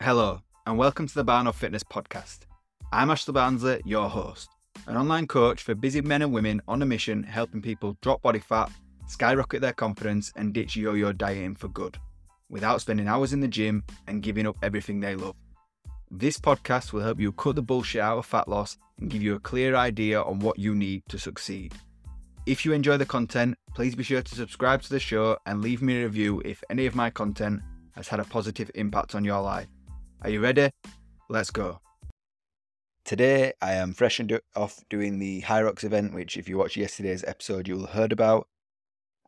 Hello, and welcome to the Barn Fitness Podcast. I'm Ashley Barnsley, your host, an online coach for busy men and women on a mission helping people drop body fat, skyrocket their confidence, and ditch yo yo dieting for good, without spending hours in the gym and giving up everything they love. This podcast will help you cut the bullshit out of fat loss and give you a clear idea on what you need to succeed. If you enjoy the content, please be sure to subscribe to the show and leave me a review if any of my content has had a positive impact on your life. Are you ready? Let's go. Today, I am fresh and off doing the Hyrox event, which, if you watched yesterday's episode, you'll have heard about.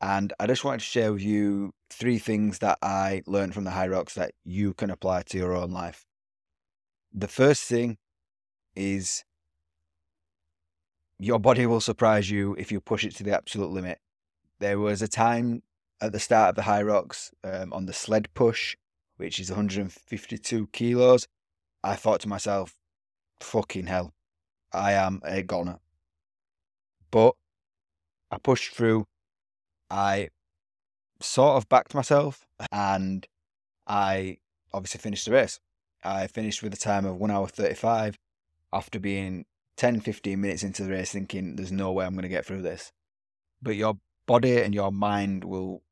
And I just wanted to share with you three things that I learned from the Hyrox that you can apply to your own life. The first thing is your body will surprise you if you push it to the absolute limit. There was a time at the start of the Hyrox um, on the sled push, which is 152 kilos. I thought to myself, fucking hell, I am a goner. But I pushed through. I sort of backed myself and I obviously finished the race. I finished with a time of 1 hour 35 after being 10, 15 minutes into the race thinking there's no way I'm going to get through this. But your body and your mind will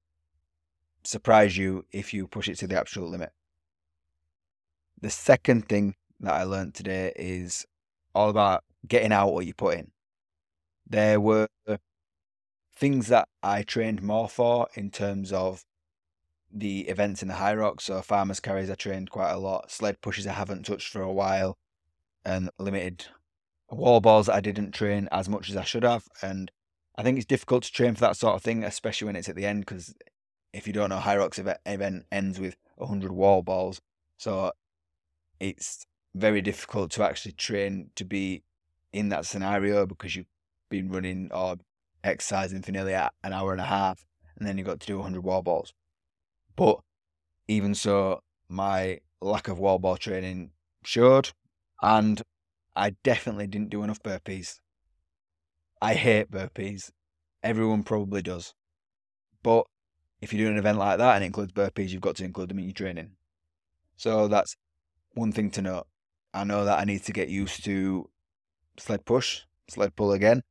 surprise you if you push it to the absolute limit. The second thing that I learned today is all about getting out what you put in. There were things that I trained more for in terms of the events in the Hyrox. So farmers carries I trained quite a lot. Sled pushes I haven't touched for a while, and limited wall balls I didn't train as much as I should have. And I think it's difficult to train for that sort of thing, especially when it's at the end. Because if you don't know, Hyrox Rocks event ends with hundred wall balls, so it's very difficult to actually train to be in that scenario because you've been running or exercising for nearly an hour and a half, and then you've got to do 100 wall balls. But even so, my lack of wall ball training showed, and I definitely didn't do enough burpees. I hate burpees. Everyone probably does. But if you're doing an event like that and it includes burpees, you've got to include them in your training. So that's one thing to note. I know that I need to get used to sled push, sled pull again,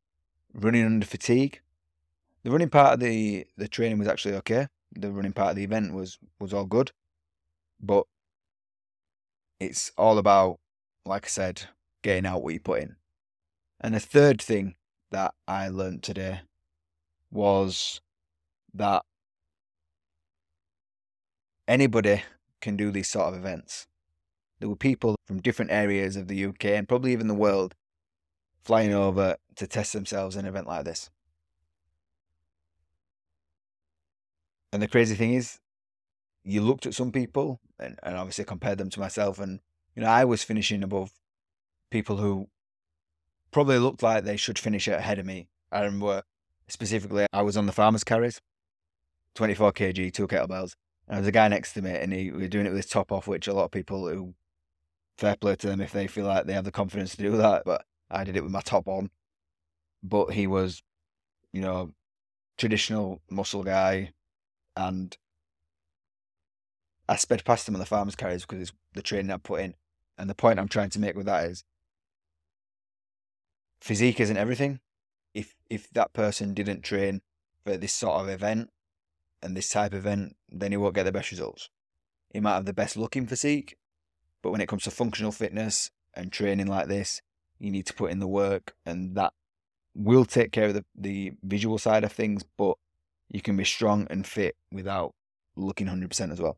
running under fatigue. The running part of the, the training was actually okay the running part of the event was was all good, but it's all about, like I said, getting out what you put in. And the third thing that I learned today was that anybody can do these sort of events. There were people from different areas of the UK and probably even the world flying over to test themselves in an event like this. And the crazy thing is, you looked at some people and, and obviously compared them to myself, and you know, I was finishing above people who probably looked like they should finish ahead of me. I remember specifically, I was on the farmer's carries, 24 kg, two kettlebells. And there was a guy next to me, and he we were doing it with his top off, which a lot of people who fair play to them if they feel like they have the confidence to do that. But I did it with my top on. But he was, you know, traditional muscle guy, and I sped past him on the farmer's carries because it's the training I put in. And the point I'm trying to make with that is physique isn't everything. If if that person didn't train for this sort of event and this type of event, then he won't get the best results. He might have the best looking physique, but when it comes to functional fitness and training like this, you need to put in the work and that will take care of the, the visual side of things, but you can be strong and fit without looking 100% as well.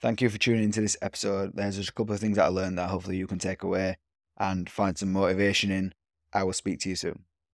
Thank you for tuning into this episode. There's just a couple of things that I learned that hopefully you can take away and find some motivation in. I will speak to you soon.